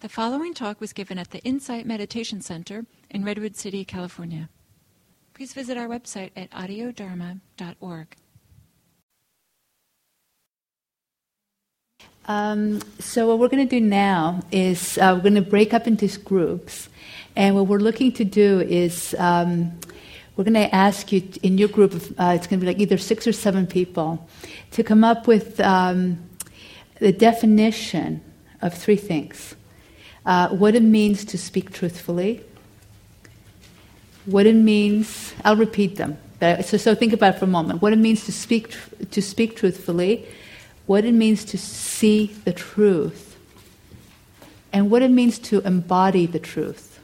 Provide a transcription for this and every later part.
The following talk was given at the Insight Meditation Center in Redwood City, California. Please visit our website at audiodharma.org. Um, so, what we're going to do now is uh, we're going to break up into groups. And what we're looking to do is um, we're going to ask you in your group, of, uh, it's going to be like either six or seven people, to come up with um, the definition of three things uh, what it means to speak truthfully, what it means, I'll repeat them. So, so think about it for a moment. What it means to speak, to speak truthfully, what it means to see the truth, and what it means to embody the truth.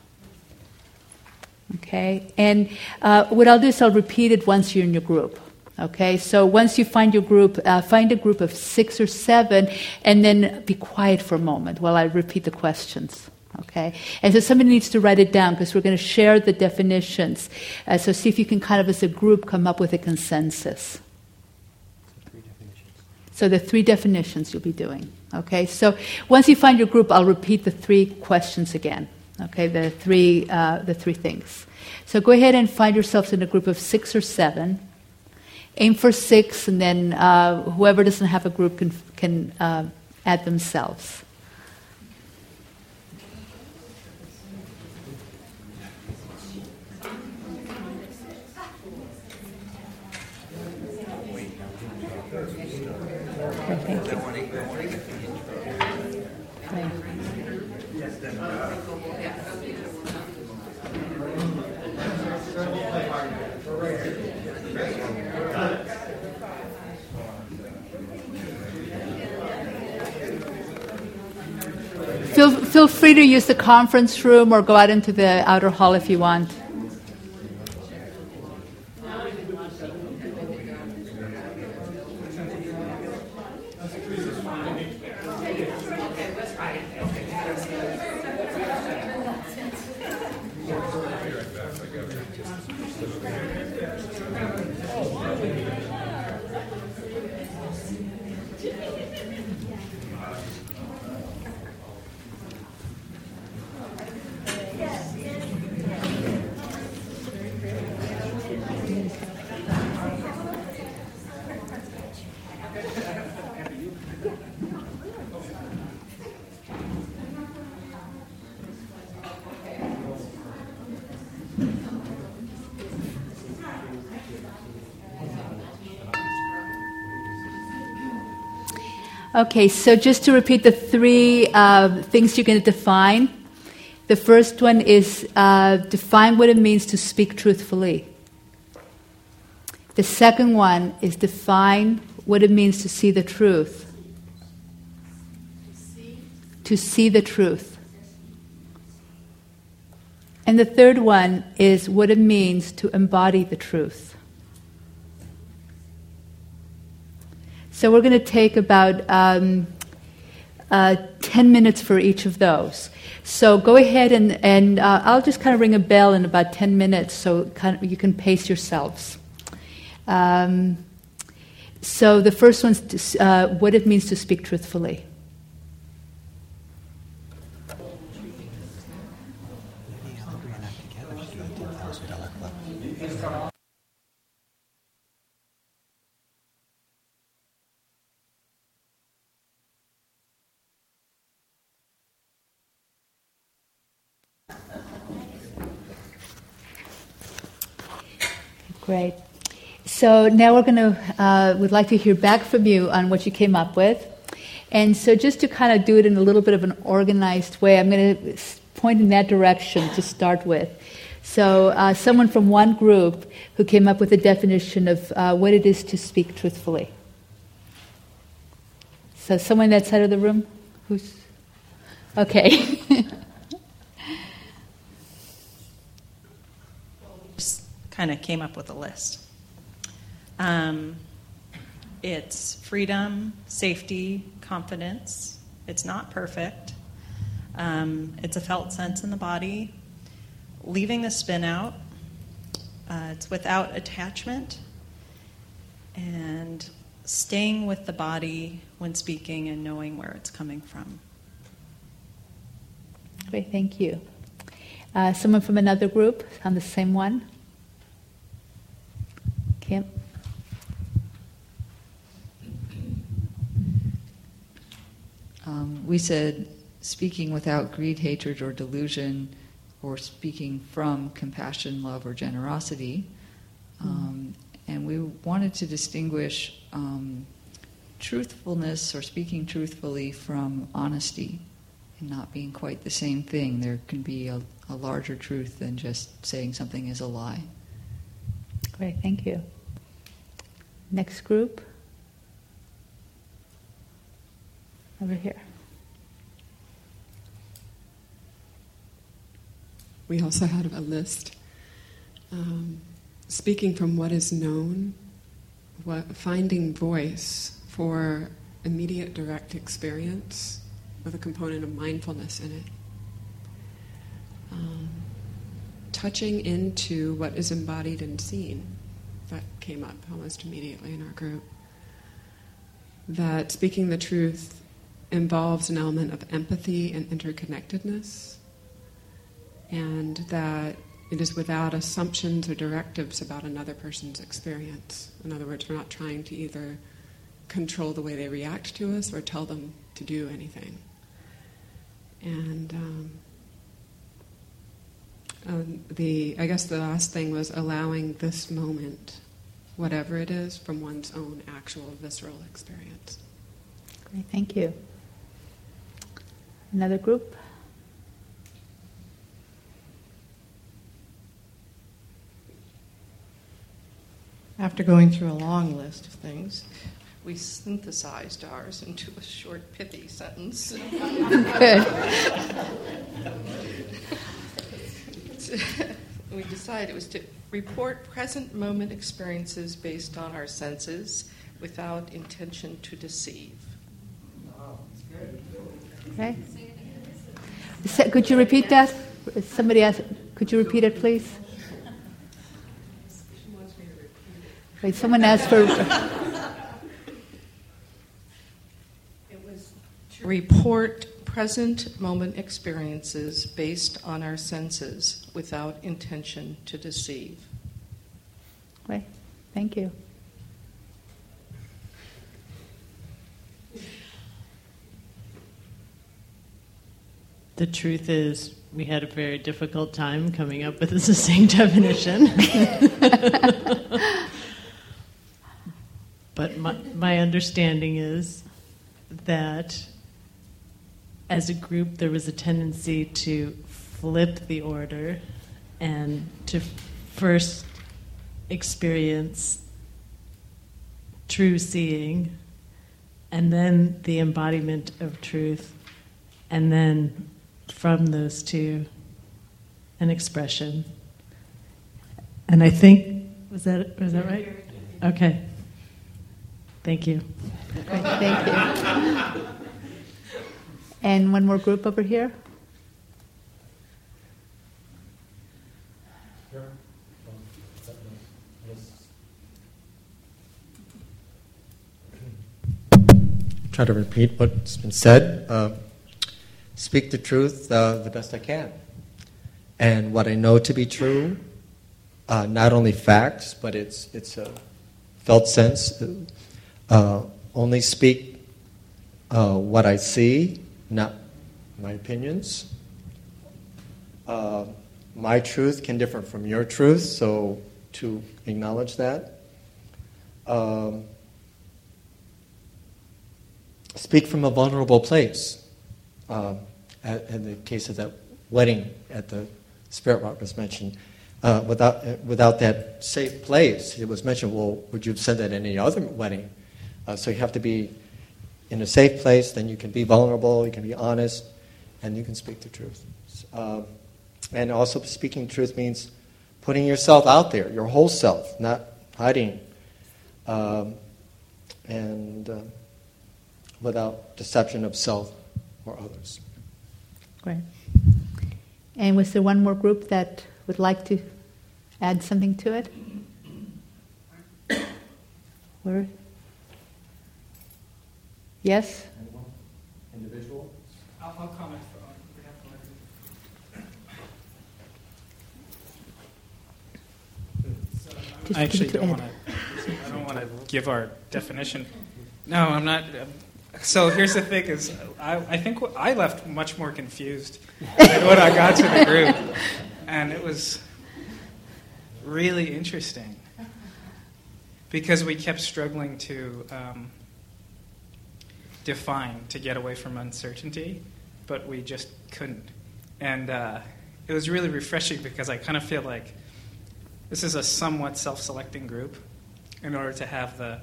Okay? And uh, what I'll do is I'll repeat it once you're in your group. Okay, so once you find your group, uh, find a group of six or seven, and then be quiet for a moment while I repeat the questions. Okay, and so somebody needs to write it down because we're going to share the definitions. Uh, so see if you can kind of, as a group, come up with a consensus. So the three definitions you'll be doing. Okay, so once you find your group, I'll repeat the three questions again. Okay, the three uh, the three things. So go ahead and find yourselves in a group of six or seven aim for six, and then uh, whoever doesn't have a group can, can uh, add themselves. Feel, free to use the conference room or go out into the outer hall if you want. Okay, so just to repeat the three uh, things you're going to define. The first one is uh, define what it means to speak truthfully. The second one is define what it means to see the truth. To see, to see the truth. And the third one is what it means to embody the truth. So we're going to take about um, uh, 10 minutes for each of those. So go ahead and, and uh, I'll just kind of ring a bell in about 10 minutes so kind of you can pace yourselves. Um, so the first one's uh, what it means to speak truthfully. Great. So now we're going to, uh, would like to hear back from you on what you came up with. And so just to kind of do it in a little bit of an organized way, I'm going to point in that direction to start with. So uh, someone from one group who came up with a definition of uh, what it is to speak truthfully. So someone that side of the room? Who's... Okay. kind of came up with a list. Um, it's freedom, safety, confidence. It's not perfect. Um, it's a felt sense in the body. Leaving the spin out. Uh, it's without attachment. And staying with the body when speaking and knowing where it's coming from. Great, thank you. Uh, someone from another group on the same one? Um, we said speaking without greed, hatred, or delusion, or speaking from compassion, love, or generosity. Um, and we wanted to distinguish um, truthfulness or speaking truthfully from honesty and not being quite the same thing. There can be a, a larger truth than just saying something is a lie. Great, thank you. Next group. Over here. We also had a list. Um, speaking from what is known, what, finding voice for immediate direct experience with a component of mindfulness in it. Um, touching into what is embodied and seen. That came up almost immediately in our group. That speaking the truth involves an element of empathy and interconnectedness, and that it is without assumptions or directives about another person's experience. In other words, we're not trying to either control the way they react to us or tell them to do anything. And um, um, the, I guess the last thing was allowing this moment, whatever it is, from one's own actual visceral experience. Great, thank you. Another group? After going through a long list of things, we synthesized ours into a short, pithy sentence. We decided it was to report present moment experiences based on our senses without intention to deceive. Okay. Could you repeat that? Somebody asked, could you repeat it, please? Wait, someone asked for, It was to Report present moment experiences based on our senses without intention to deceive. Right. Thank you. The truth is, we had a very difficult time coming up with a succinct definition. but my, my understanding is that as a group, there was a tendency to flip the order and to first experience true seeing, and then the embodiment of truth, and then from those two, an expression. And I think was that was that right? Okay. Thank you. Great, thank you. And one more group over here. Try to repeat what's been said. Uh, speak the truth uh, the best I can. And what I know to be true, uh, not only facts, but it's, it's a felt sense. Uh, only speak uh, what I see, not my opinions. Uh, my truth can differ from your truth, so to acknowledge that. Um, speak from a vulnerable place. Uh, in the case of that wedding at the Spirit Rock was mentioned, uh, without, uh, without that safe place, it was mentioned, well, would you have said that at any other wedding? Uh, so you have to be in a safe place, then you can be vulnerable, you can be honest, and you can speak the truth. Um, and also, speaking truth means putting yourself out there, your whole self, not hiding, um, and uh, without deception of self or others. Great. And was there one more group that would like to add something to it? Yes? Anyone? Individual? I'll, I'll comment I actually don't want to. I don't want to give our definition. No, I'm not. So here's the thing: is I, I think I left much more confused than when I got to the group, and it was really interesting because we kept struggling to um, define to get away from uncertainty, but we just couldn't. And uh, it was really refreshing because I kind of feel like this is a somewhat self selecting group in order to have the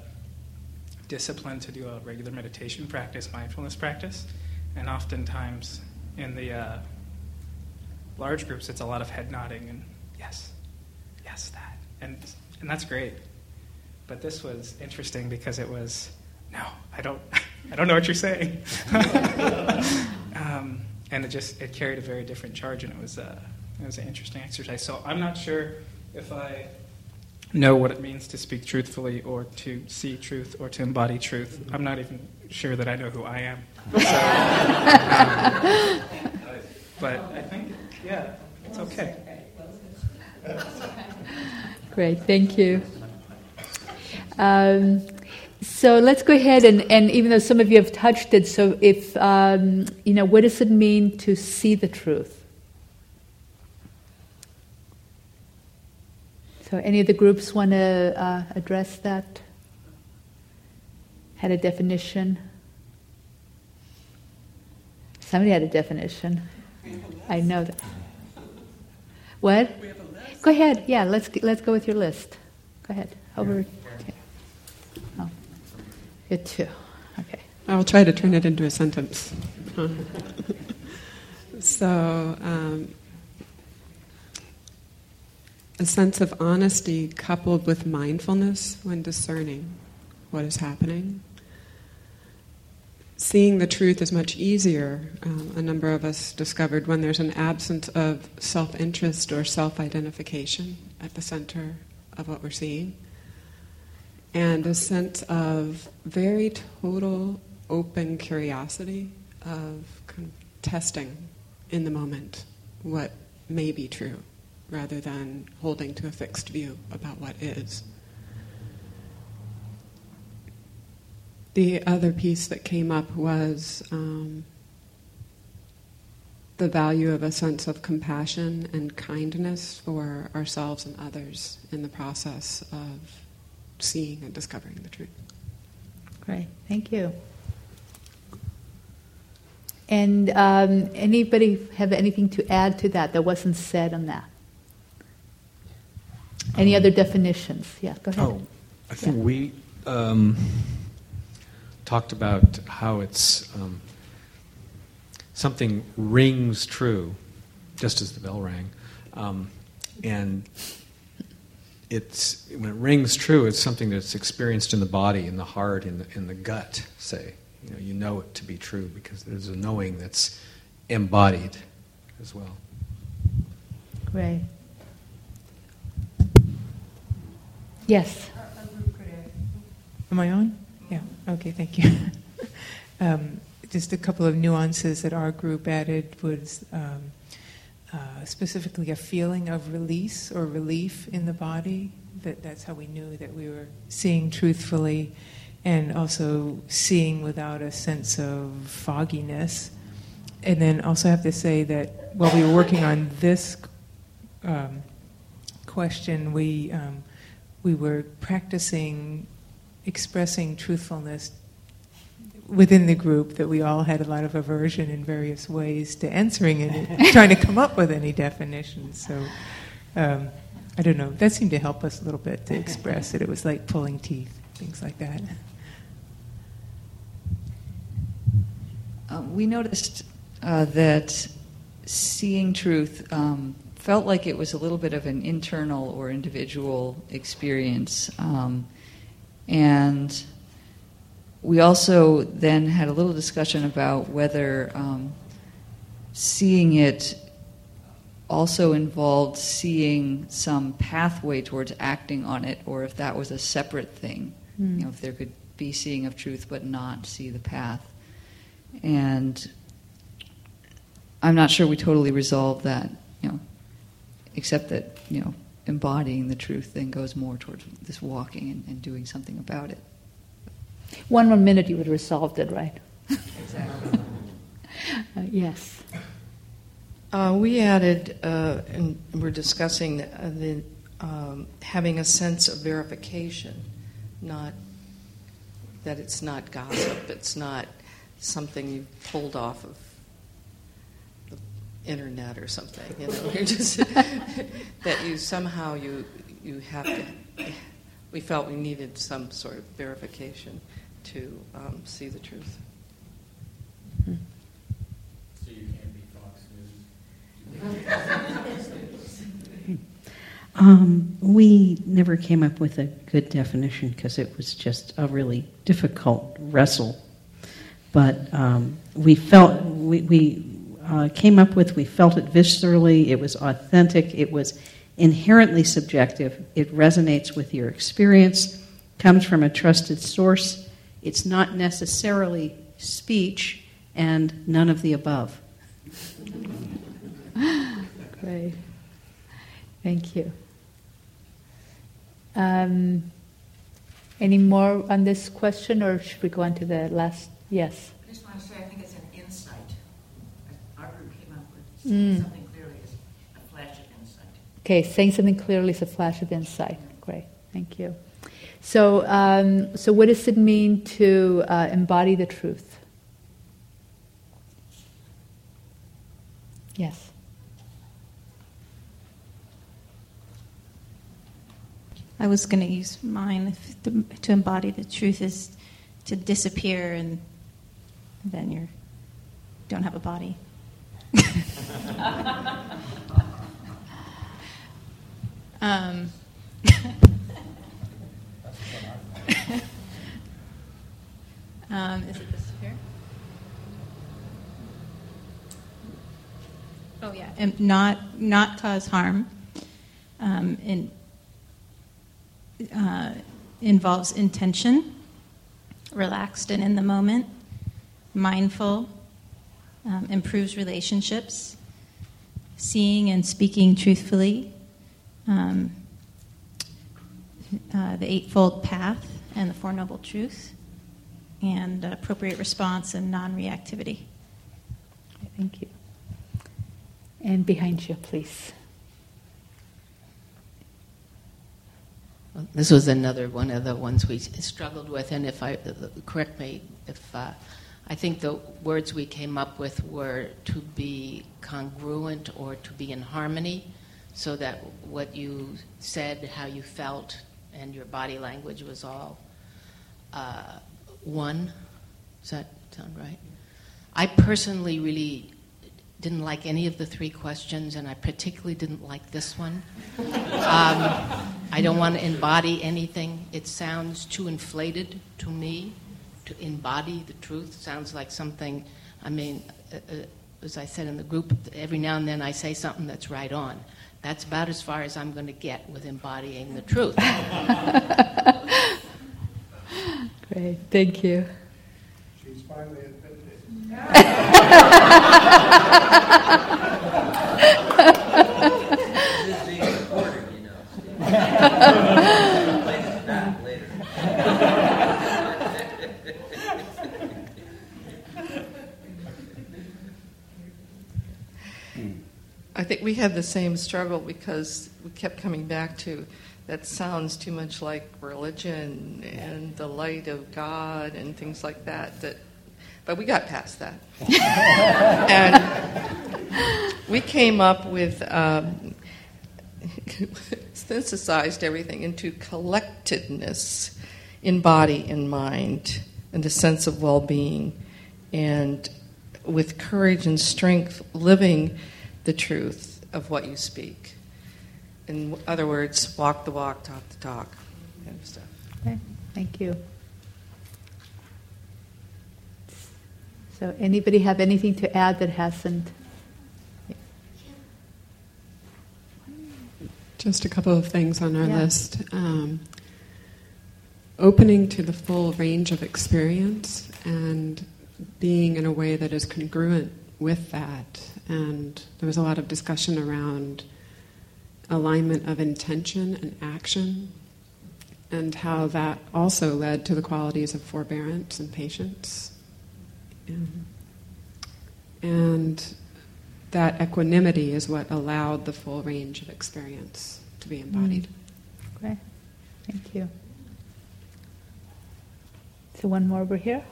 discipline to do a regular meditation practice, mindfulness practice. And oftentimes in the uh, large groups, it's a lot of head nodding and yes, yes, that. And, and that's great. But this was interesting because it was, no, I don't, I don't know what you're saying. um, and it just it carried a very different charge, and it was uh, it was an interesting exercise. So I'm not sure if I know what it means to speak truthfully, or to see truth, or to embody truth. I'm not even sure that I know who I am. So, um, but I think, yeah, it's okay. Great, thank you. Um, so let's go ahead and, and even though some of you have touched it, so if, um, you know, what does it mean to see the truth? So any of the groups want to uh, address that? Had a definition? Somebody had a definition. I know that. What? Go ahead. Yeah, let's let's go with your list. Go ahead. Over. here. Oh, you two. Okay. I'll try to turn it into a sentence. so, um, a sense of honesty coupled with mindfulness when discerning what is happening. Seeing the truth is much easier, um, a number of us discovered, when there's an absence of self interest or self identification at the center of what we're seeing, and a sense of very total open curiosity of kind of testing in the moment what may be true rather than holding to a fixed view about what is. The other piece that came up was um, the value of a sense of compassion and kindness for ourselves and others in the process of seeing and discovering the truth. Great, thank you. And um, anybody have anything to add to that that wasn't said on that? Any other definitions? Yeah, go ahead. Oh, I think Yeah. we um, talked about how it's um, something rings true, just as the bell rang, um, and it's when it rings true, it's something that's experienced in the body, in the heart, in the in the gut. Say, you know, you know it to be true because there's a knowing that's embodied as well. Great. Yes. Am I on? Yeah. Okay. Thank you. um, just a couple of nuances that our group added was um, uh, specifically a feeling of release or relief in the body. That that's how we knew that we were seeing truthfully, and also seeing without a sense of fogginess. And then also have to say that while we were working on this um, question, we um, we were practicing expressing truthfulness within the group that we all had a lot of aversion in various ways to answering it and trying to come up with any definitions. So um, I don't know. That seemed to help us a little bit to express it. It was like pulling teeth, things like that. Uh, we noticed uh, that seeing truth um, felt like it was a little bit of an internal or individual experience. Um, and we also then had a little discussion about whether um, seeing it also involved seeing some pathway towards acting on it, or if that was a separate thing. Mm. You know, if there could be seeing of truth but not see the path. And I'm not sure we totally resolved that, you know, except that, you know, embodying the truth then goes more towards this walking and, and doing something about it. One more minute, you would have resolved it, right? Exactly. uh, yes. Uh, we added, uh, and we're discussing the, uh, the um, having a sense of verification, not that it's not gossip, it's not something you pulled off of the internet or something. You know, You're just that you somehow you you have to. We felt we needed some sort of verification to um, see the truth. So you can't be Fox News. Um, we never came up with a good definition because it was just a really difficult wrestle. But um, we felt, we, we uh, came up with, we felt it viscerally, it was authentic, it was inherently subjective, it resonates with your experience, comes from a trusted source, it's not necessarily speech, and none of the above. Great. Thank you. Um, any more on this question, or should we go on to the last? Yes. I just want to say I think it's an insight. Our group came up with Mm. something clearly as a flash of insight. Okay, saying something clearly is a flash of insight. Great, thank you. So, um, so what does it mean to uh, embody the truth? Yes. I was going to use mine if to, to embody the truth is to disappear and then you don't have a body. Um, um, is it this here? Oh yeah, and not not cause harm. Um, and uh, involves intention, relaxed and in the moment, mindful, um, improves relationships, seeing and speaking truthfully, um, uh, the Eightfold Path and the Four Noble Truths, and appropriate response and non reactivity. Thank you. And behind you, please. This was another one of the ones we struggled with, and if I correct me if uh, I think the words we came up with were to be congruent or to be in harmony, so that what you said, how you felt, and your body language was all uh, one. Does that sound right? I personally really didn't like any of the three questions, and I particularly didn't like this one. Um, I don't want to embody anything. It sounds too inflated to me. To embody the truth sounds like something, I mean, uh, uh, as I said in the group, every now and then I say something that's right on. That's about as far as I'm going to get with embodying the truth. Great, thank you. She's finally admitted it. this is being recorded, you know. Play this back later. I think we had the same struggle because we kept coming back to that sounds too much like religion and the light of God and things like that. That, but we got past that, and we came up with um, synthesized everything into collectedness in body and mind and a sense of well-being, and with courage and strength, living the truth of what you speak. In other words, walk the walk, talk the talk, kind of stuff. Okay, thank you. So, anybody have anything to add that hasn't? Just a couple of things on our Yeah. list. Um, opening to the full range of experience and being in a way that is congruent with that. And there was a lot of discussion around alignment of intention and action, and how that also led to the qualities of forbearance and patience. And, and that equanimity is what allowed the full range of experience to be embodied. Mm. Great. Thank you. So, one more over here.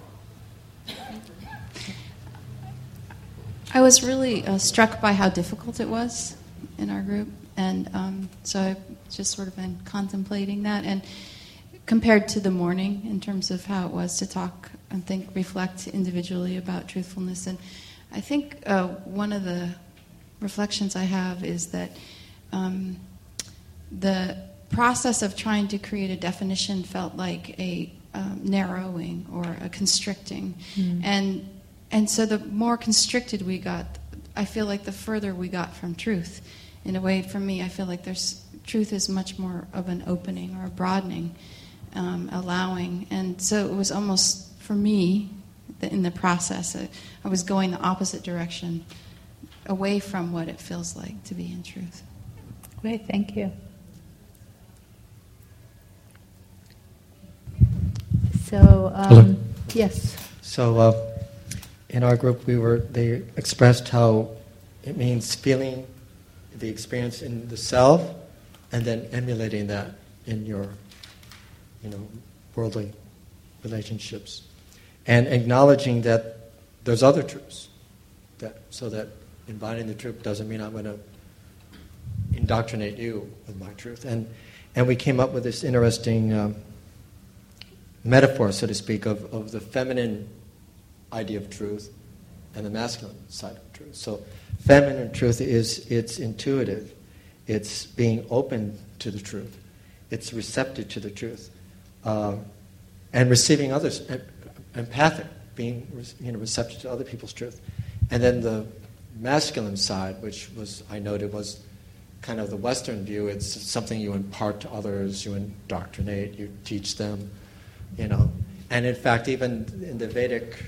I was really uh, struck by how difficult it was in our group, and um, so I've just sort of been contemplating that, and compared to the morning in terms of how it was to talk and think, reflect individually about truthfulness, and I think uh, one of the reflections I have is that um, the process of trying to create a definition felt like a um, narrowing or a constricting, Mm. and and so the more constricted we got, I feel like the further we got from truth. In a way, for me, I feel like there's truth is much more of an opening or a broadening, um, allowing, and so it was almost for me in the process. I, I was going the opposite direction, away from what it feels like to be in truth. Great, thank you. So, um, yes. So, uh, in our group, we were they expressed how it means feeling the experience in the self, and then emulating that in your, you know, worldly relationships, and acknowledging that there's other truths. That so that inviting the truth doesn't mean I'm going to indoctrinate you with my truth, and and we came up with this interesting. Um, metaphor, so to speak, of, of the feminine idea of truth and the masculine side of truth. So, feminine truth is it's intuitive, it's being open to the truth, it's receptive to the truth, um, and receiving others, empathic, being you know receptive to other people's truth, and then the masculine side, which was I noted was kind of the Western view. It's something you impart to others, you indoctrinate, you teach them you know. And in fact, even in the Vedic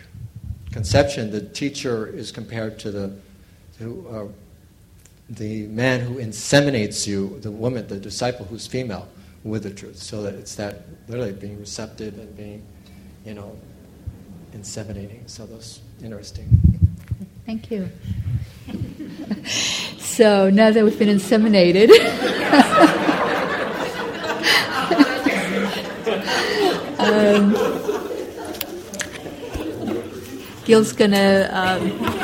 conception, the teacher is compared to the to, uh, the man who inseminates you, the woman, the disciple who's female, with the truth. So that it's that literally being receptive and being, you know, inseminating. So that's interesting. Thank you. so now that we've been inseminated, um, Gil's gonna. Um,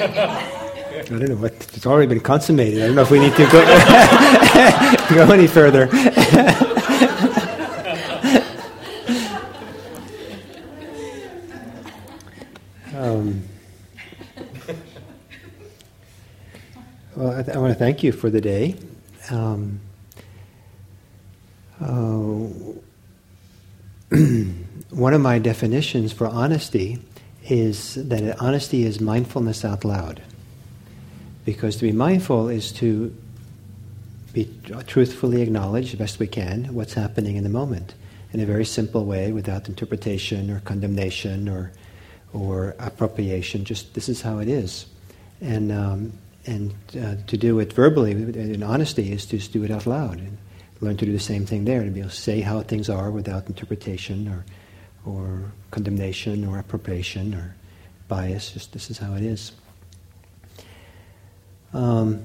I don't know what it's already been consummated. I don't know if we need to go go any further. um, well, I, th- I want to thank you for the day. Um, uh, one of my definitions for honesty is that honesty is mindfulness out loud. Because to be mindful is to be truthfully acknowledge, the best we can, what's happening in the moment in a very simple way without interpretation or condemnation or, or appropriation. Just this is how it is. And, um, and uh, to do it verbally in honesty is to just do it out loud. And learn to do the same thing there, to be able to say how things are without interpretation or, or condemnation or appropriation or bias. Just this is how it is. Um,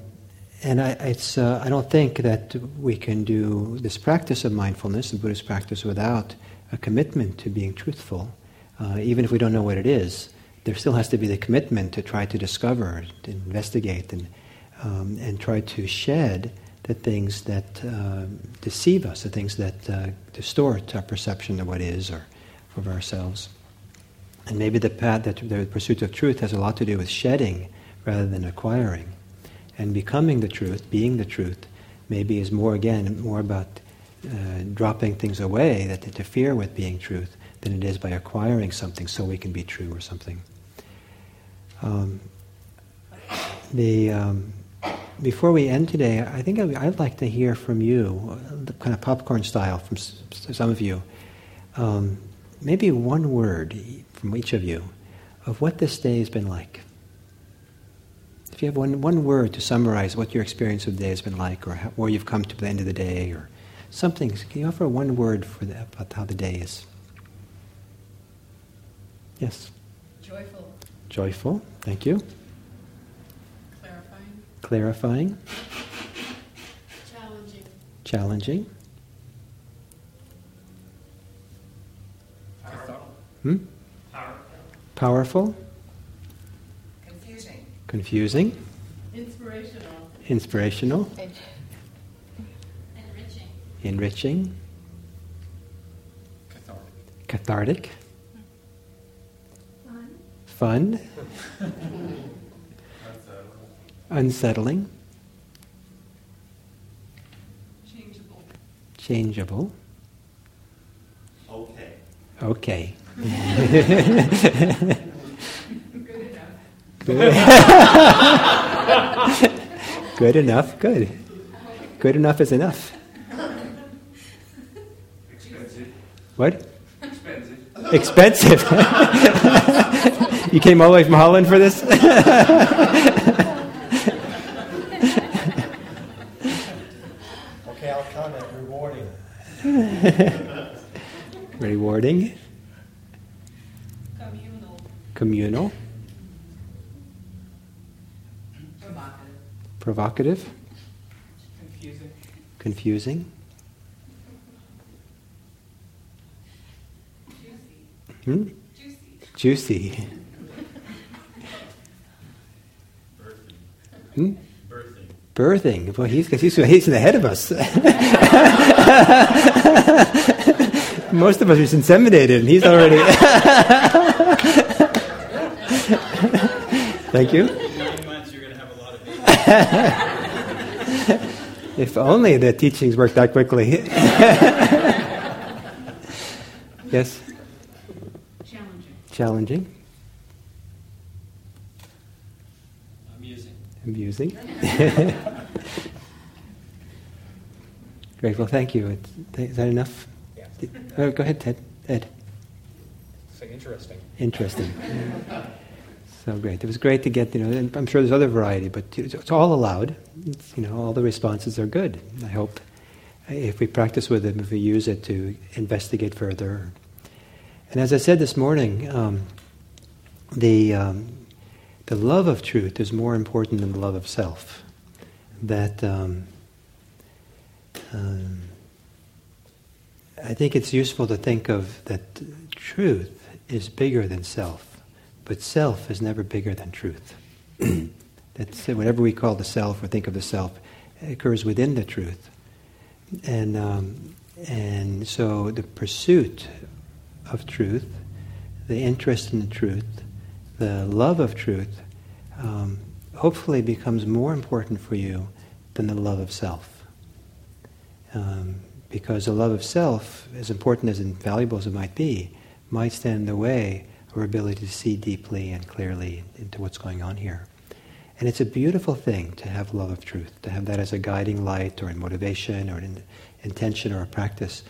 and I, it's, uh, I don't think that we can do this practice of mindfulness, the Buddhist practice, without a commitment to being truthful. Uh, even if we don't know what it is, there still has to be the commitment to try to discover, to investigate, and, um, and try to shed the things that uh, deceive us, the things that uh, distort our perception of what is or of ourselves. And maybe the path that the pursuit of truth has a lot to do with shedding rather than acquiring. And becoming the truth, being the truth, maybe is more again more about uh, dropping things away that interfere with being truth than it is by acquiring something so we can be true or something. Um, the um, before we end today, I think I'd like to hear from you, uh, kind of popcorn style, from some of you. Um, maybe one word from each of you of what this day has been like. If you have one, one word to summarize what your experience of the day has been like, or how, where you've come to the end of the day, or something, can you offer one word for the, about how the day is? Yes? Joyful. Joyful, thank you. Clarifying. Clarifying. Challenging. Challenging. Powerful. Hmm? Powerful. Powerful. Confusing. Confusing. Inspirational. Inspirational. Enriching. Enriching. Cathartic. Cathartic. Fun. Fun. Unsettling. Changeable. Changeable. Okay. Okay. Good enough. Good enough, good. Good enough is enough. Expensive. What? Expensive. Expensive. you came all the way from Holland for this? Okay, I'll comment. Rewarding. Rewarding. Communal. Communal. Provocative. Provocative. Confusing. Confusing. Hmm? Juicy. Juicy. Hmm? Birthing. Birthing. Well, he's, he's, he's ahead of us. Most of us are inseminated, and he's already. Thank you. In nine months, you're going to have a lot of. If only the teachings worked that quickly. yes? Challenging. Challenging. Amusing. Amusing. Great. Well, thank you. Is that enough? Yeah. Oh, go ahead, Ted. Ed. So interesting. Interesting. So great. It was great to get, you know, and I'm sure there's other variety, but it's it's all allowed. It's, you know, all the responses are good. I hope uh, if we practice with them, if we use it to investigate further. And as I said this morning, um, the, um, the love of truth is more important than the love of self. That um, um, I think it's useful to think of that truth is bigger than self, but self is never bigger than truth. That's whatever we call the self or think of the self occurs within the truth, and um, and so the pursuit of truth, the interest in the truth, the love of truth, um, hopefully becomes more important for you than the love of self. Um, because the love of self, as important as and valuable as it might be, might stand in the way of our ability to see deeply and clearly into what's going on here. And it's a beautiful thing to have love of truth, to have that as a guiding light or a motivation or an intention or a practice.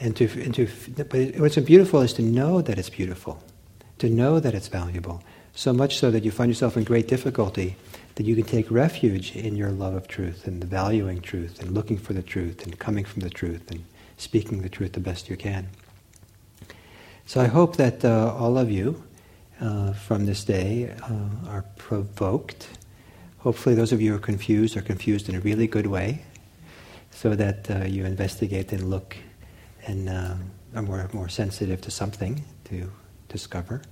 And to, and to, but what's beautiful is to know that it's beautiful, to know that it's valuable, so much so that you find yourself in great difficulty, that you can take refuge in your love of truth and the valuing truth and looking for the truth and coming from the truth and speaking the truth the best you can. So I hope that uh, all of you uh, from this day uh, are provoked. Hopefully, those of you who are confused are confused in a really good way, so that uh, you investigate and look and uh, are more, more sensitive to something to discover.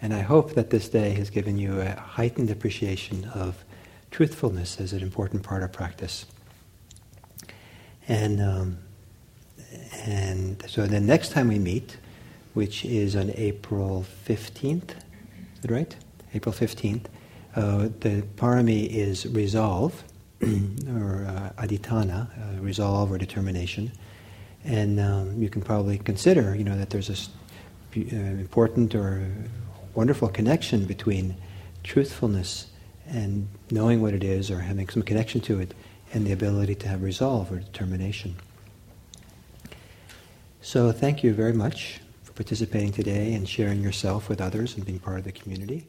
And I hope that this day has given you a heightened appreciation of truthfulness as an important part of practice. And, um, and so the next time we meet, which is on April 15th, is that right? April 15th, uh, the parami is resolve, or uh, adhitthana, uh, resolve or determination. And um, you can probably consider, you know, that there's this uh, important or wonderful connection between truthfulness and knowing what it is or having some connection to it and the ability to have resolve or determination. So thank you very much for participating today and sharing yourself with others and being part of the community.